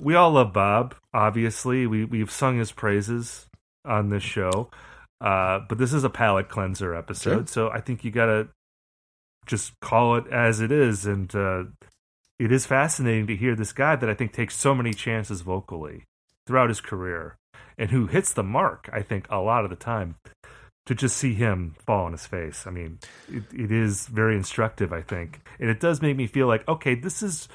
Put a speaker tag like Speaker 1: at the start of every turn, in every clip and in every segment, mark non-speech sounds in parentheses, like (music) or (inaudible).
Speaker 1: we all love Bob. Obviously, we we've sung his praises on this show, uh, but this is a palate cleanser episode,
Speaker 2: Sure.
Speaker 1: so I think you gotta just call it as it is, and uh, it is fascinating to hear this guy that I think takes so many chances vocally throughout his career, and who hits the mark. I think a lot of the time. To just see him fall on his face, I mean, it, it is very instructive. I think, and it does make me feel like, okay, this is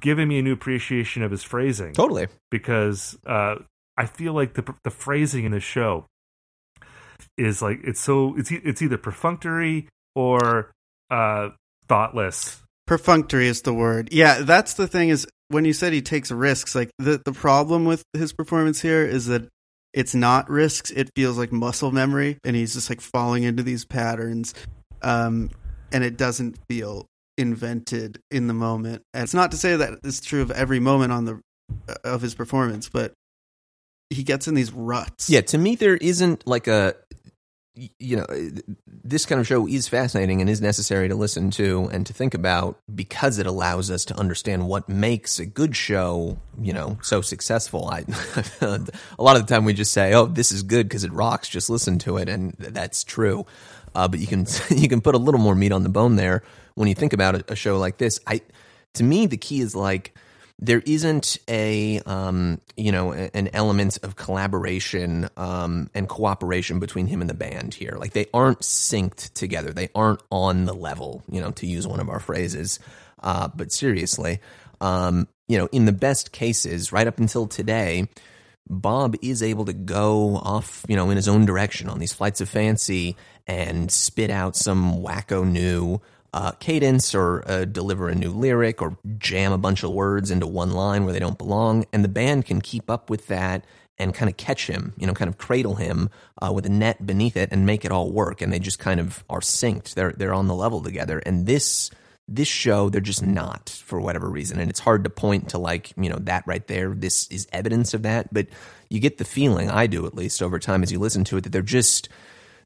Speaker 1: giving me a new appreciation of his phrasing
Speaker 2: Totally.
Speaker 1: because uh, I feel like the the phrasing in the show is like it's so it's e- it's either perfunctory or uh, thoughtless.
Speaker 3: perfunctory is the word. Yeah, that's the thing is when you said he takes risks, like the the problem with his performance here is that it's not risks, it feels like muscle memory and he's just like falling into these patterns. Um and it doesn't feel invented in the moment. And it's not to say that it's true of every moment on the uh, of his performance, but he gets in these ruts.
Speaker 2: Yeah, to me, there isn't like a, you know, this kind of show is fascinating and is necessary to listen to and to think about because it allows us to understand what makes a good show, you know, so successful. I, (laughs) a lot of the time we just say, "Oh, this is good because it rocks." Just listen to it, and that's true. Uh, but you can (laughs) you can put a little more meat on the bone there when you think about a, a show like this. I, to me, the key is like there isn't a um, you know an element of collaboration um, and cooperation between him and the band here. Like they aren't synced together. They aren't on the level. You know, to use one of our phrases. Uh, but seriously, um, you know, in the best cases, right up until today, Bob is able to go off, you know, in his own direction on these flights of fancy and spit out some wacko new uh, cadence or uh, deliver a new lyric or jam a bunch of words into one line where they don't belong. And the band can keep up with that and kind of catch him, you know, kind of cradle him uh, with a net beneath it and make it all work. And they just kind of are synced. They're they're on the level together. And this this show they're just not for whatever reason and it's hard to point to like you know that right there this is evidence of that but you get the feeling i do at least over time as you listen to it that they're just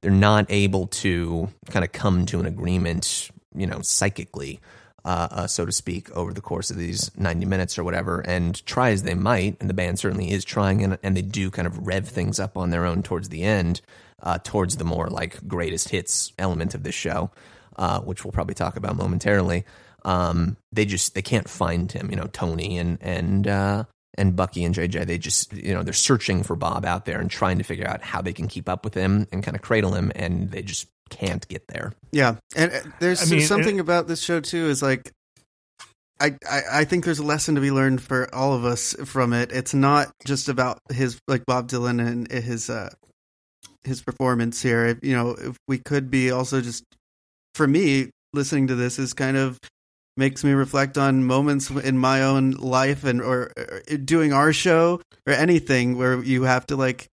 Speaker 2: they're not able to kind of come to an agreement you know psychically uh, uh, so to speak over the course of these 90 minutes or whatever and try as they might and the band certainly is trying and, and they do kind of rev things up on their own towards the end uh, towards the more like greatest hits element of this show uh, which we'll probably talk about momentarily. Um, they just they can't find him. You know, Tony and and uh, and Bucky and JJ. They just you know they're searching for Bob out there and trying to figure out how they can keep up with him and kind of cradle him, and they just can't get there.
Speaker 3: Yeah, and uh, there's
Speaker 1: I mean,
Speaker 3: something
Speaker 1: it-
Speaker 3: about this show too. Is like, I, I I think there's a lesson to be learned for all of us from it. It's not just about his like Bob Dylan and his uh his performance here. If, you know, if we could be also just for me listening to this is kind of makes me reflect on moments in my own life and or, or doing our show or anything where you have to like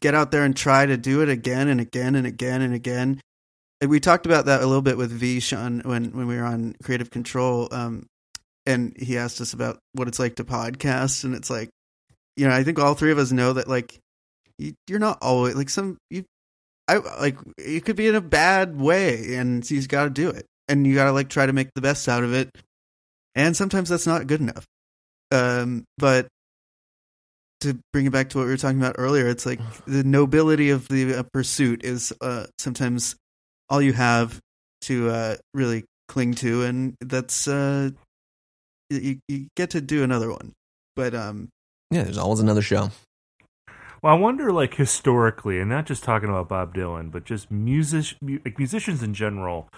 Speaker 3: get out there and try to do it again and again and again and again and we talked about that a little bit with V Sean when when we were on Creative Control, um, and he asked us about what it's like to podcast, and it's like, you know, I think all three of us know that like you, you're not always like some you, I like it could be in a bad way, and just got to do it, and you got to like try to make the best out of it, and sometimes that's not good enough. Um, but to bring it back to what we were talking about earlier, it's like the nobility of the uh, pursuit is uh, sometimes all you have to uh, really cling to, and that's uh, you, you get to do another one. But um,
Speaker 2: Yeah, there's always another show.
Speaker 1: Well, I wonder, like historically, and not just talking about Bob Dylan, but just music, like musicians in general.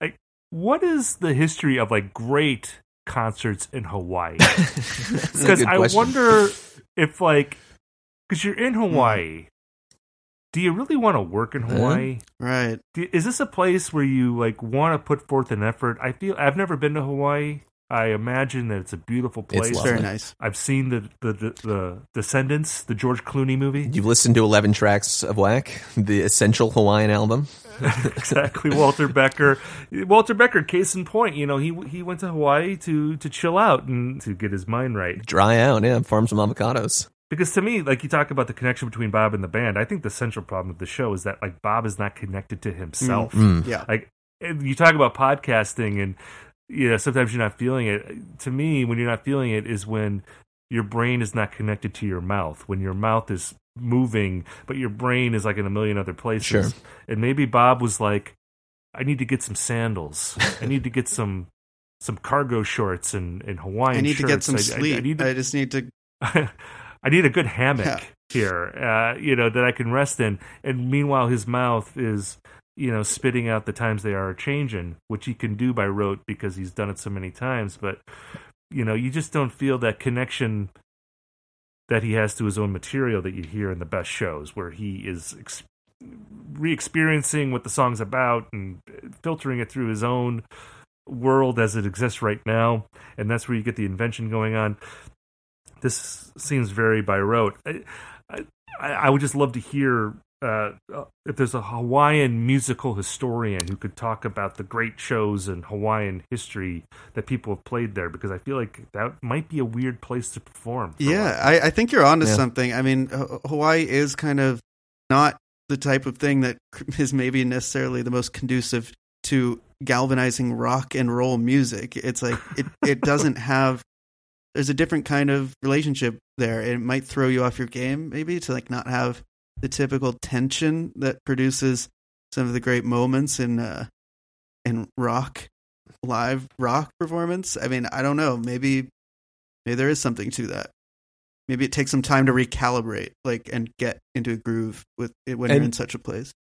Speaker 1: Like, what is the history of like great concerts in Hawaii? (laughs) Because I
Speaker 2: question.
Speaker 1: wonder if, like, because you're in hmm. Hawaii, do you really want to work in uh-huh. Hawaii?
Speaker 3: right,
Speaker 1: Do- Is this a place where you like want to put forth an effort? I feel I've never been to Hawaii. I imagine that it's a beautiful
Speaker 2: It's
Speaker 1: place.
Speaker 2: lovely.
Speaker 3: very nice.
Speaker 1: I've seen the, the the the Descendants, the George Clooney movie.
Speaker 2: You've listened to 11 tracks of Whack, the essential Hawaiian album. (laughs)
Speaker 1: exactly Walter Becker. Walter Becker, case in point, you know, he he went to Hawaii to to chill out and to get his mind right.
Speaker 2: Dry out, yeah, farm some avocados.
Speaker 1: Because to me, like you talk about the connection between Bob and the band, I think the central problem with the show is that like Bob is not connected to himself.
Speaker 2: Mm.
Speaker 3: Yeah,
Speaker 1: Like and you talk about podcasting and you know, sometimes you're not feeling it. To me, when you're not feeling it is when your brain is not connected to your mouth. When your mouth is moving, but your brain is like in a million other places.
Speaker 2: Sure.
Speaker 1: And maybe Bob was like, I need to get some sandals. I need to get some some cargo shorts and, and Hawaiian
Speaker 3: I need to get some
Speaker 1: I- I-
Speaker 3: sleep.
Speaker 1: I,
Speaker 3: I,
Speaker 1: need to, I
Speaker 3: just need to. (laughs)
Speaker 1: I need a good hammock
Speaker 3: Yeah.
Speaker 1: here, uh, you know, that I can rest in. And meanwhile, his mouth is, you know, spitting out the times they are changing, which he can do by rote because he's done it so many times. But, you know, you just don't feel that connection that he has to his own material that you hear in the best shows, where he is ex- re-experiencing what the song's about and filtering it through his own world as it exists right now, and that's where you get the invention going on. This seems very by rote. I, I, I would just love to hear uh, uh, if there's a Hawaiian musical historian who could talk about the great shows in Hawaiian history that people have played there, because I feel like that might be a weird place to perform. for a lot
Speaker 3: Yeah, I, I think you're onto
Speaker 2: Yeah.
Speaker 3: something. I mean, Hawaii is kind of not the type of thing that (laughs) is maybe necessarily the most conducive to galvanizing rock and roll music. It's like it it (laughs) doesn't have. There's a different kind of relationship there. It might throw you off your game, maybe to like not have the typical tension that produces some of the great moments in uh, in rock live rock performance. I mean, I don't know. Maybe maybe there is something to that. Maybe it takes some time to recalibrate, like, and get into a groove with it when you're in such a place.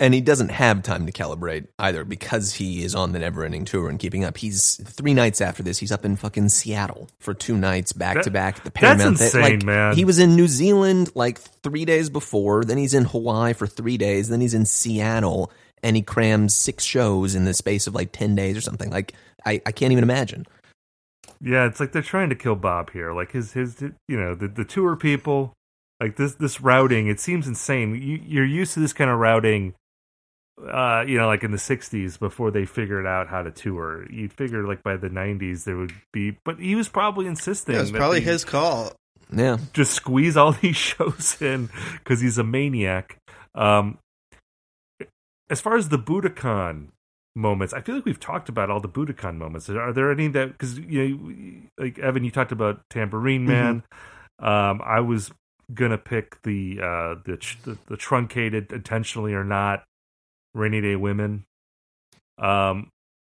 Speaker 2: And he doesn't have time to calibrate either because he is on the never ending tour and keeping up. He's three nights after this, he's up in fucking Seattle for two nights back
Speaker 1: That-
Speaker 2: to back at the
Speaker 1: that's
Speaker 2: Paramount. That-
Speaker 1: insane,
Speaker 2: like,
Speaker 1: man.
Speaker 2: He was in New Zealand like three days before, then he's in Hawaii for three days, then he's in Seattle, and he crams six shows in the space of like 10 days or something. Like, I, I can't even imagine.
Speaker 1: Yeah, it's like they're trying to kill Bob here. Like his his you know the the tour people, like this this routing. It seems insane. You, you're used to this kind of routing, uh, you know, like in the '60s before they figured out how to tour. You'd figure like by the '90s there would be, but he was probably insisting.
Speaker 3: Yeah, it was probably
Speaker 1: they
Speaker 3: his call.
Speaker 2: Yeah.
Speaker 1: Just squeeze all (laughs) these shows in because he's a maniac. Um, as far as the Budokan moments, I feel like we've talked about all the Budokan moments. Are there any that because you know, like Evan, you talked about Tambourine Man. Um, I was gonna pick the uh, the, tr- the the truncated intentionally or not rainy day women. Um,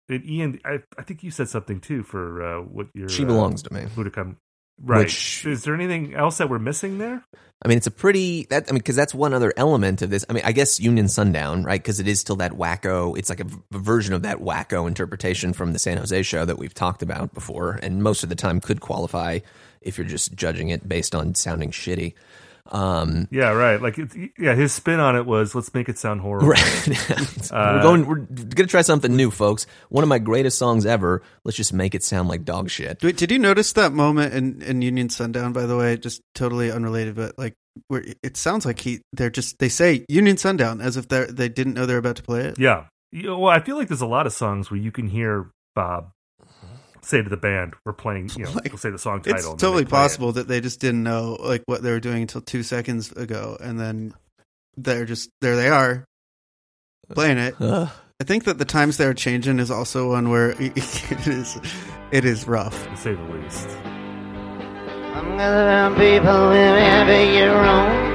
Speaker 1: and Ian, I, I think you said something too for uh, what your
Speaker 2: She
Speaker 1: uh,
Speaker 2: belongs to me.
Speaker 1: Budokan. Right.
Speaker 2: Which-
Speaker 1: Is there anything else that we're missing there?
Speaker 2: I mean, it's a pretty that I mean, because that's one other element of this. I mean, I guess Union Sundown, right? Because it is still that wacko. It's like a version of that wacko interpretation from the San Jose show that we've talked about before, and most of the time could qualify if you're just judging it based on sounding shitty. Um,
Speaker 1: Yeah, right. Like, it's, yeah, his spin on it was let's make it sound horrible.
Speaker 2: right. (laughs)
Speaker 1: Uh,
Speaker 2: we're going. We're gonna try something new, folks. One of my greatest songs ever. Let's just make it sound like dog shit.
Speaker 3: Wait, did you notice that moment in, in Union Sundown? By the way, just totally unrelated, but like, where it sounds like he they're just they say Union Sundown as if they they didn't know they're about to play it.
Speaker 1: Yeah. You know, well, I feel like there's a lot of songs where you can hear Bob say to the band, "We're playing," you know, (laughs)
Speaker 3: Like,
Speaker 1: we'll say the song title.
Speaker 3: It's totally
Speaker 1: they play it.
Speaker 3: possible that they just didn't know like what they were doing until two seconds ago, and then they're just there. They are playing it.
Speaker 2: Ugh.
Speaker 3: I think that the times they're changing is also one where (laughs) it is it is rough.
Speaker 1: to say the least.
Speaker 4: I'm gathering people wherever you roam.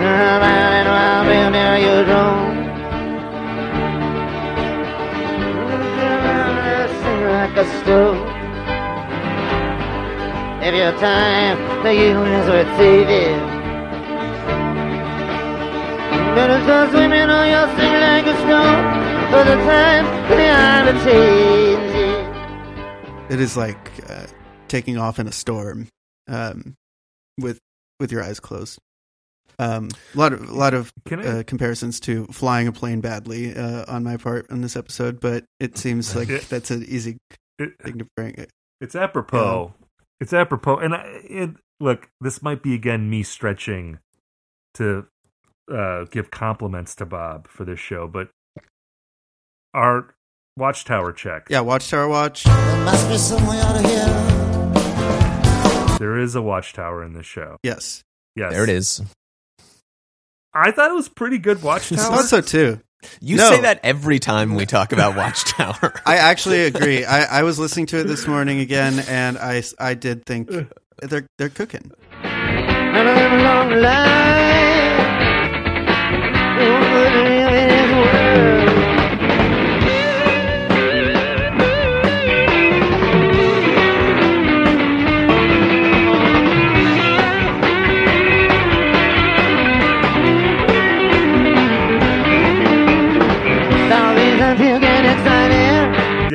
Speaker 4: Running wild wherever you roam. A stove. If your time for you is worth saving. Better start swimming or you'll sink like a stone. For the time the hour to change.
Speaker 3: It is like uh, taking off in a storm um, with with your eyes closed. Um, a lot of a lot of
Speaker 1: I?
Speaker 3: uh, comparisons to flying a plane badly uh, on my part in this episode, but it seems (laughs) like that's an easy
Speaker 1: it,
Speaker 3: thing to bring. It.
Speaker 1: it's apropos. It's apropos, and I, it, look, this might be again me stretching to uh, give compliments to Bob for this show, but our Watchtower check.
Speaker 3: Yeah, Watchtower Watch.
Speaker 4: There must be some way out of here.
Speaker 1: There is a Watchtower in this show.
Speaker 3: Yes,
Speaker 1: Yes,
Speaker 2: There it is.
Speaker 1: I thought it was pretty good Watchtower.
Speaker 3: I
Speaker 1: Watchtower.
Speaker 3: thought so too.
Speaker 2: You
Speaker 3: No.
Speaker 2: say that every time we talk about (laughs) Watchtower.
Speaker 3: I actually agree. I, I was listening to it this morning again, and I, I did think they're they're cooking.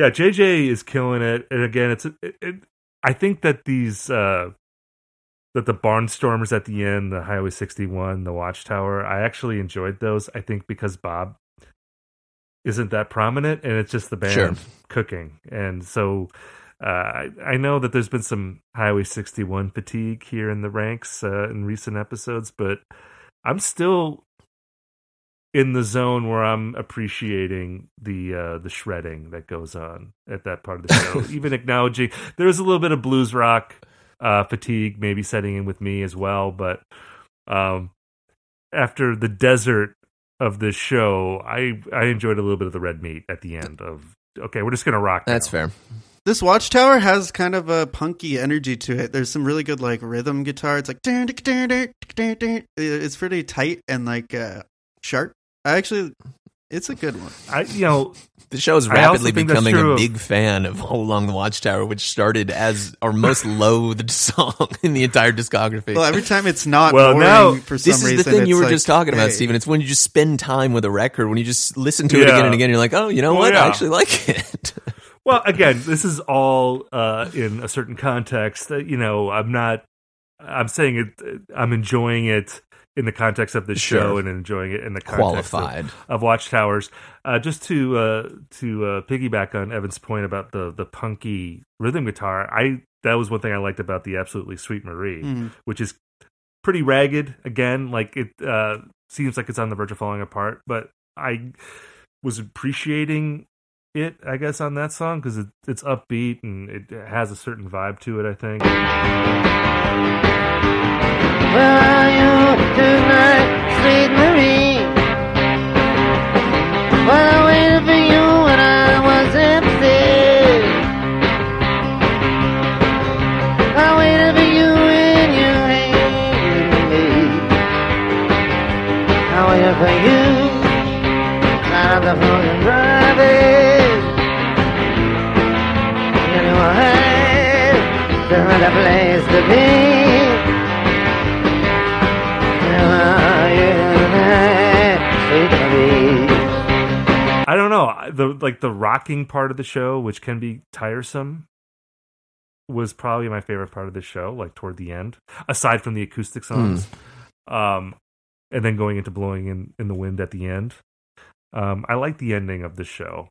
Speaker 1: Yeah, JJ is killing it, and again, it's it, it, I think that these uh that the barnstormers at the end, the Highway 61, the Watchtower, I actually enjoyed those. I think because Bob isn't that prominent, and it's just the band
Speaker 2: Sure.
Speaker 1: cooking, and so. Uh, I, I know that there's been some Highway 61 fatigue here in the ranks uh, in recent episodes, but I'm still in the zone where I'm appreciating the uh, the shredding that goes on at that part of the show. (laughs) Even acknowledging there's a little bit of blues rock uh, fatigue maybe setting in with me as well, but um, after the desert of this show, I I enjoyed a little bit of the red meat at the end of. Okay, we're just gonna rock.
Speaker 2: That's
Speaker 1: now.
Speaker 2: fair.
Speaker 3: This Watchtower has kind of a punky energy to it. There's some really good like rhythm guitar. It's like it's pretty tight and like uh, sharp. I actually, it's a good one.
Speaker 1: I you know
Speaker 2: The show is rapidly becoming
Speaker 1: true
Speaker 2: a
Speaker 1: of-
Speaker 2: big fan of All Along the Watchtower, which started as our most (laughs) loathed song in the entire discography.
Speaker 3: Well, every time it's not
Speaker 1: Well,
Speaker 3: boring
Speaker 1: now-
Speaker 3: for some
Speaker 2: this is
Speaker 3: reason.
Speaker 2: the thing you were
Speaker 3: like,
Speaker 2: just talking about,
Speaker 3: hey.
Speaker 2: Stephen. It's when you just spend time with a record, when you just listen to it again and again, you're like, oh, you know
Speaker 1: Well,
Speaker 2: what?
Speaker 1: yeah.
Speaker 2: I actually like it. (laughs)
Speaker 1: Well, again, this is all uh, in a certain context. Uh, you know, I'm not. I'm saying it. I'm enjoying it in the context of the
Speaker 2: Sure.
Speaker 1: show and enjoying it in the context of,
Speaker 2: Qualified.
Speaker 1: of Watchtowers. Uh, just to uh, to uh, piggyback on Evan's point about the the punky rhythm guitar, I that was one thing I liked about the Absolutely Sweet Marie,
Speaker 3: Mhm.
Speaker 1: which is pretty ragged. Again, like it uh, seems like it's on the verge of falling apart, but I was appreciating it, I guess, on that song because it, it's upbeat and it has a certain vibe to it. I think.
Speaker 4: Where are you tonight, sweet Marie? I waited for you when I was empty. I waited for you when you me. I waited for you. The place to be.
Speaker 1: The like the rocking part of the show, which can be tiresome, was probably my favorite part of the show. Like toward the end, aside from the acoustic songs, um, and then going into blowing in in the wind at the end. Um, I like the ending of the show.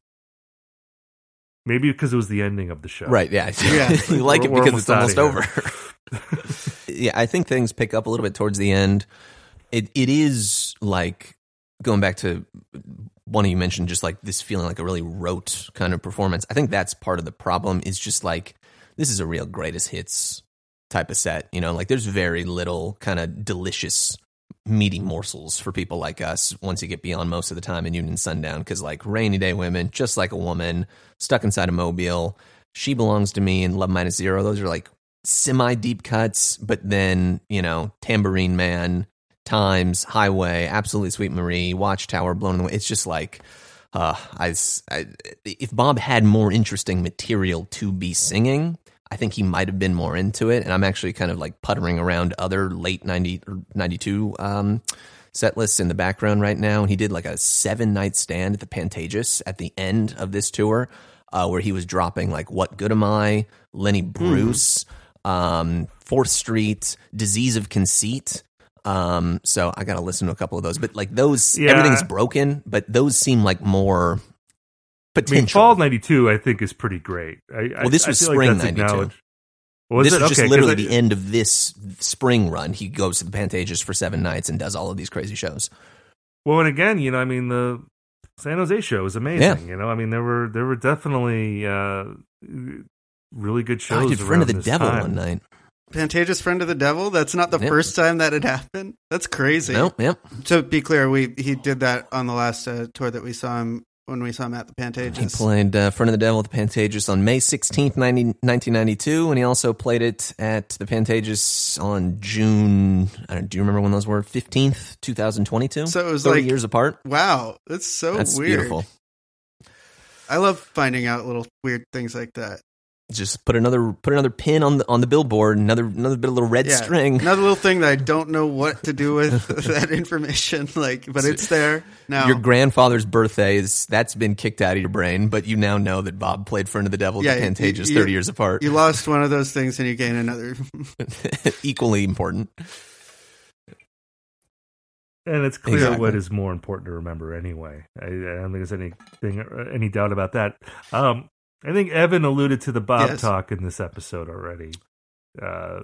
Speaker 1: Maybe because it was the ending of the show,
Speaker 2: Right, yeah. (laughs)
Speaker 3: Yeah. (laughs)
Speaker 2: you like it
Speaker 1: We're- we're
Speaker 2: because it's almost
Speaker 1: almost
Speaker 2: over. (laughs) yeah, I think things pick up a little bit towards the end. It it is like going back to one of you mentioned just like this feeling like a really rote kind of performance. I think that's part of the problem is just like this is a real greatest hits type of set, you know, like there's very little kind of delicious meaty morsels for people like us once you get beyond most of the time in Union Sundown because like rainy day women, just like a woman stuck inside a mobile, she belongs to me and Love Minus Zero. Those are like semi deep cuts, but then you know Tambourine Man, Times, Highway, Absolutely Sweet Marie, Watchtower, Blown Away. It's just like. Uh, I, I, if Bob had more interesting material to be singing, I think he might have been more into it. And I'm actually kind of like puttering around other late 90 or 92 um, set lists in the background right now. And he did like a seven night stand at the Pantages at the end of this tour, uh, where he was dropping like What Good Am I, Lenny Bruce, um, Fourth Street, Disease of Conceit. Um, so I got to listen to a couple of those, but like those,
Speaker 1: Yeah.
Speaker 2: everything's broken, but those seem like more
Speaker 1: I mean,
Speaker 2: potential.
Speaker 1: Fall '92, I think, is pretty great. I,
Speaker 2: Well, this
Speaker 1: I,
Speaker 2: was
Speaker 1: I
Speaker 2: spring
Speaker 1: like that's
Speaker 2: 92.
Speaker 1: acknowledged. Was
Speaker 2: this
Speaker 1: it?
Speaker 2: is just
Speaker 1: Okay, 'cause
Speaker 2: literally the end of this spring run. He goes to the Pantages for seven nights and does all of these crazy shows.
Speaker 1: Well, and again, you know, I mean, the San Jose show was amazing. You know, I mean, there were there were definitely uh, really good
Speaker 2: Oh,
Speaker 1: shows.
Speaker 2: I did Friend of the Devil
Speaker 1: time.
Speaker 2: one night.
Speaker 3: Pantages Friend of the Devil. That's not the
Speaker 2: Yep.
Speaker 3: first time that had happened. That's crazy.
Speaker 2: Nope, yep.
Speaker 3: To be clear, we he did that on the last uh, tour that we saw him when we saw him at the Pantages.
Speaker 2: He played uh, Friend of the Devil at the Pantages on May 16th, 90, 1992, and he also played it at the Pantages on June, I don't, do you remember when those were? 15th, 2022?
Speaker 3: So it was
Speaker 2: 30
Speaker 3: like-
Speaker 2: years apart.
Speaker 3: Wow, that's so
Speaker 2: That's
Speaker 3: weird.
Speaker 2: beautiful.
Speaker 3: I love finding out little weird things like that.
Speaker 2: Just put another put another pin on the on the billboard, another another bit of little red
Speaker 3: Yeah,
Speaker 2: string.
Speaker 3: Another little thing that I don't know what to do with (laughs) that information. (laughs) Like, but it's there now.
Speaker 2: Your grandfather's birthday is that's been kicked out of your brain, but you now know that Bob played Friend of the Devil
Speaker 3: Yeah,
Speaker 2: at the
Speaker 3: you-
Speaker 2: Pantages
Speaker 3: you-
Speaker 2: 30 years apart.
Speaker 3: you lost one of those things and you gain another. (laughs)
Speaker 2: Equally important.
Speaker 1: And it's clear
Speaker 2: Exactly.
Speaker 1: what is more important to remember anyway. I, I don't think there's anything, any doubt about that. Um, I think Evan alluded to the Bob
Speaker 3: Yes.
Speaker 1: talk in this episode already. Uh,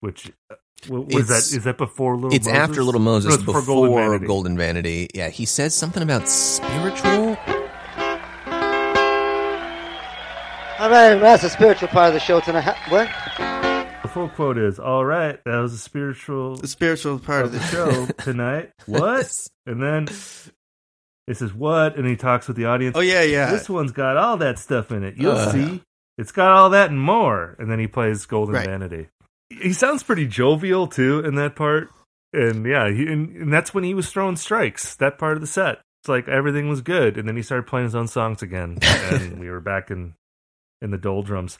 Speaker 1: which uh, was
Speaker 2: It's-
Speaker 1: that? Is that before Little?
Speaker 2: It's
Speaker 1: Moses?
Speaker 2: after Little Moses,
Speaker 1: No, it's
Speaker 2: before,
Speaker 1: Golden
Speaker 2: Golden,
Speaker 1: Vanity.
Speaker 2: Vanity. Yeah, he says something about spiritual.
Speaker 4: All right, that's the spiritual part of the show tonight. What?
Speaker 1: The full quote is, "All right, that was a spiritual
Speaker 3: the spiritual part
Speaker 1: of
Speaker 3: of
Speaker 1: the
Speaker 3: the
Speaker 1: show (laughs) tonight." What? And then it says what, and he talks with the audience.
Speaker 3: Oh yeah, yeah.
Speaker 1: This one's got all that stuff in it. You'll
Speaker 2: Uh.
Speaker 1: see. It's got all that and more. And then he plays Golden
Speaker 3: Right.
Speaker 1: Vanity. He sounds pretty jovial too in that part. And yeah, he, and, and that's when he was throwing strikes. That part of the set. It's like everything was good, and then he started playing his own songs again, (laughs) and we were back in in the doldrums.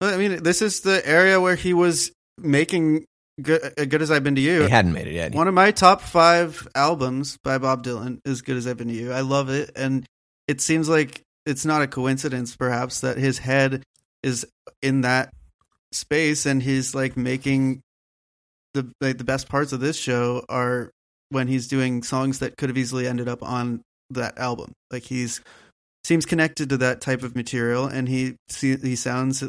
Speaker 3: But I mean, this is the area where he was making good, uh, good as I've been to you.
Speaker 2: He hadn't made it yet.
Speaker 3: One of my top five albums by Bob Dylan is "Good as I've Been to You." I love it, and it seems like it's not a coincidence, perhaps, that his head is in that space, and he's like making the like the best parts of this show are when he's doing songs that could have easily ended up on that album. Like he's seems connected to that type of material, and he he sounds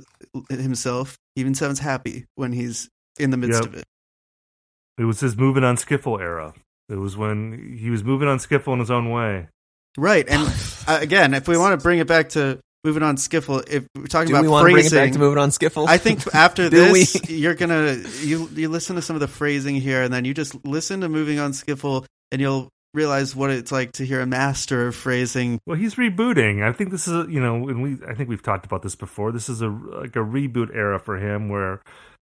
Speaker 3: himself he even sounds happy when he's in the midst
Speaker 1: Yep.
Speaker 3: of it.
Speaker 1: It was his moving on skiffle era. It was when he was moving on skiffle in his own way.
Speaker 3: Right, and (sighs) uh, again, if we want to bring it back to moving on skiffle, if we're talking
Speaker 2: Do
Speaker 3: about
Speaker 2: we want to bring it
Speaker 3: phrasing,
Speaker 2: back to moving on Skiffle?
Speaker 3: I think (laughs) after this,
Speaker 2: we?
Speaker 3: you're gonna you you listen to some of the phrasing here, and then you just listen to moving on skiffle, and you'll realize what it's like to hear a master of phrasing.
Speaker 1: Well, he's rebooting. I think this is, a, you know, and we, I think we've talked about this before. This is a like a reboot era for him, where,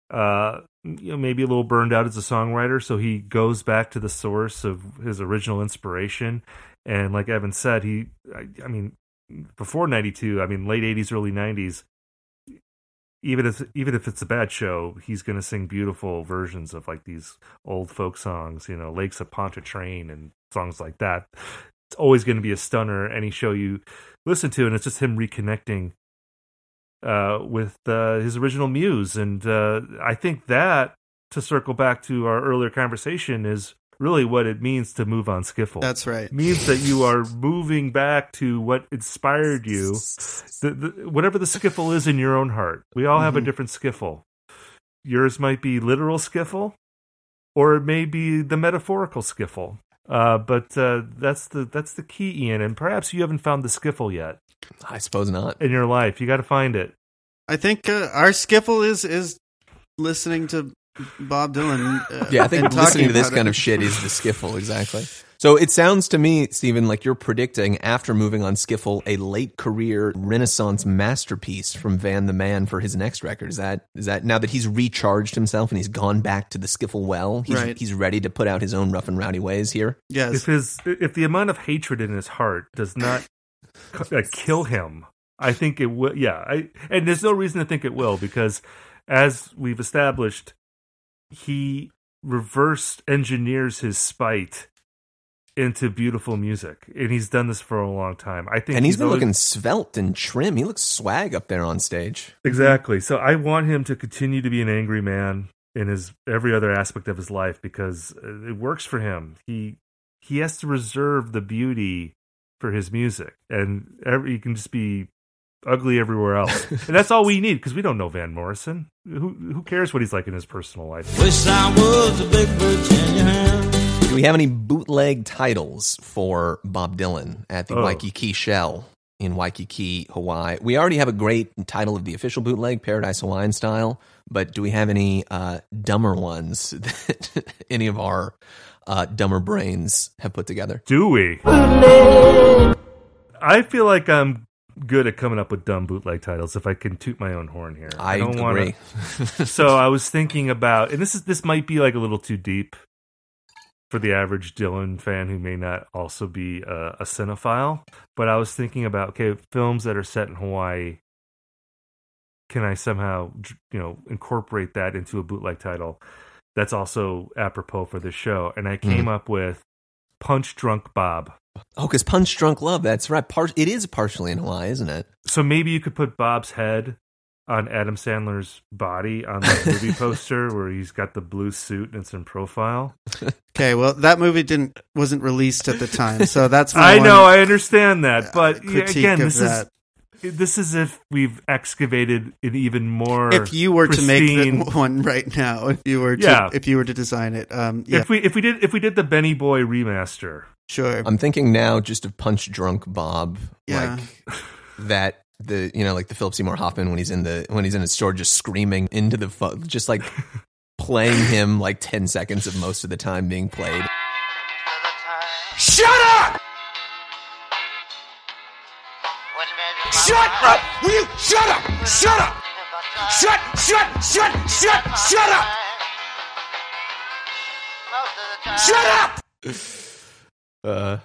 Speaker 1: uh, you know, maybe a little burned out as a songwriter, so he goes back to the source of his original inspiration. And like Evan said, he, I, I mean, before '92, I mean, late '80s, early '90s. Even if even if it's a bad show, he's going to sing beautiful versions of like these old folk songs, you know, Lakes of Pontchartrain and songs like that it's always going to be a stunner any show you listen to and it's just him reconnecting uh, with uh, his original muse and uh, i think that to circle back to our earlier conversation is really what it means to move on skiffle
Speaker 3: That's right.
Speaker 1: it means that you are moving back to what inspired you the, the, whatever the skiffle is in your own heart we all have a
Speaker 3: Mhm.
Speaker 1: different skiffle yours might be literal skiffle or it may be the metaphorical skiffle uh, but uh, that's the that's the key, Ian. And perhaps you haven't found the skiffle yet
Speaker 2: I suppose not.
Speaker 1: in your life. You got to find it.
Speaker 3: I think uh, our skiffle is is listening to Bob Dylan. Uh,
Speaker 2: Yeah, I think
Speaker 3: and
Speaker 2: listening
Speaker 3: talking
Speaker 2: to this
Speaker 3: about
Speaker 2: kind
Speaker 3: it.
Speaker 2: of shit is the skiffle, exactly. So it sounds to me, Stephen, like you're predicting after moving on skiffle a late career renaissance masterpiece from Van the Man for his next record. Is that is that now that he's recharged himself and he's gone back to the skiffle well, he's
Speaker 3: Right.
Speaker 2: he's ready to put out his own rough and rowdy ways here?
Speaker 3: Yes,
Speaker 1: If his if the amount of hatred in his heart does not c- uh, kill him, I think it will. Yeah, I, and there's no reason to think it will because, as we've established, he reverse engineers his spite into beautiful music, and he's done this for a long time. I think,
Speaker 2: And he's been
Speaker 1: always-
Speaker 2: looking svelte and trim. He looks swag up there on stage.
Speaker 1: Exactly. So I want him to continue to be an angry man in his every other aspect of his life because it works for him. He he has to reserve the beauty for his music, and every, he can just be ugly everywhere else. (laughs) and that's all we need because we don't know Van Morrison. Who who cares what he's like in his personal life?
Speaker 5: Wish I was a big Virginia.
Speaker 2: Do we have any bootleg titles for Bob Dylan at the
Speaker 1: Oh.
Speaker 2: Waikiki Shell in Waikiki, Hawaii. We already have a great title of the official bootleg, Paradise Hawaiian Style, but do we have any uh, dumber ones (laughs) that any of our uh, dumber brains have put together?
Speaker 1: Do we? I feel like I'm good at coming up with dumb bootleg titles if I can toot my own horn here.
Speaker 2: I,
Speaker 1: don't wanna-
Speaker 2: agree. (laughs)
Speaker 1: so I was thinking about, and this is this might be like a little too deep for the average Dylan fan who may not also be a, a cinephile. But I was thinking about okay, films that are set in Hawaii. Can I somehow, you know, incorporate that into a bootleg title that's also apropos for this show? And I hmm. came up with Punch Drunk Bob.
Speaker 2: Oh, because Punch Drunk Love, that's right. Par- it is partially in Hawaii, isn't it?
Speaker 1: So maybe you could put Bob's head on Adam Sandler's body on that (laughs) movie poster where he's got the blue suit and it's in profile. (laughs)
Speaker 3: Okay, well, that movie didn't wasn't released at the time, so that's my
Speaker 1: I
Speaker 3: one
Speaker 1: know, I understand that, but uh,
Speaker 3: yeah,
Speaker 1: again, this
Speaker 3: that.
Speaker 1: is this is if we've excavated an even more.
Speaker 3: if you were to make the (laughs) one right now, if you were to,
Speaker 1: Yeah.
Speaker 3: if you were to design it, um, yeah,
Speaker 1: if we if we did if we did the Benny Boy remaster,
Speaker 3: sure.
Speaker 2: I'm thinking now just of Punch Drunk Bob,
Speaker 3: Yeah.
Speaker 2: like that. The you know like the Philip Seymour Hoffman when he's in the when he's in his store just screaming into the fu- just like (laughs) playing him like ten seconds of most of the time being played.
Speaker 6: Shut up! Shut up! Will you shut up? Shut up! Shut, shut, shut, shut, shut up! Shut up!
Speaker 2: Uh,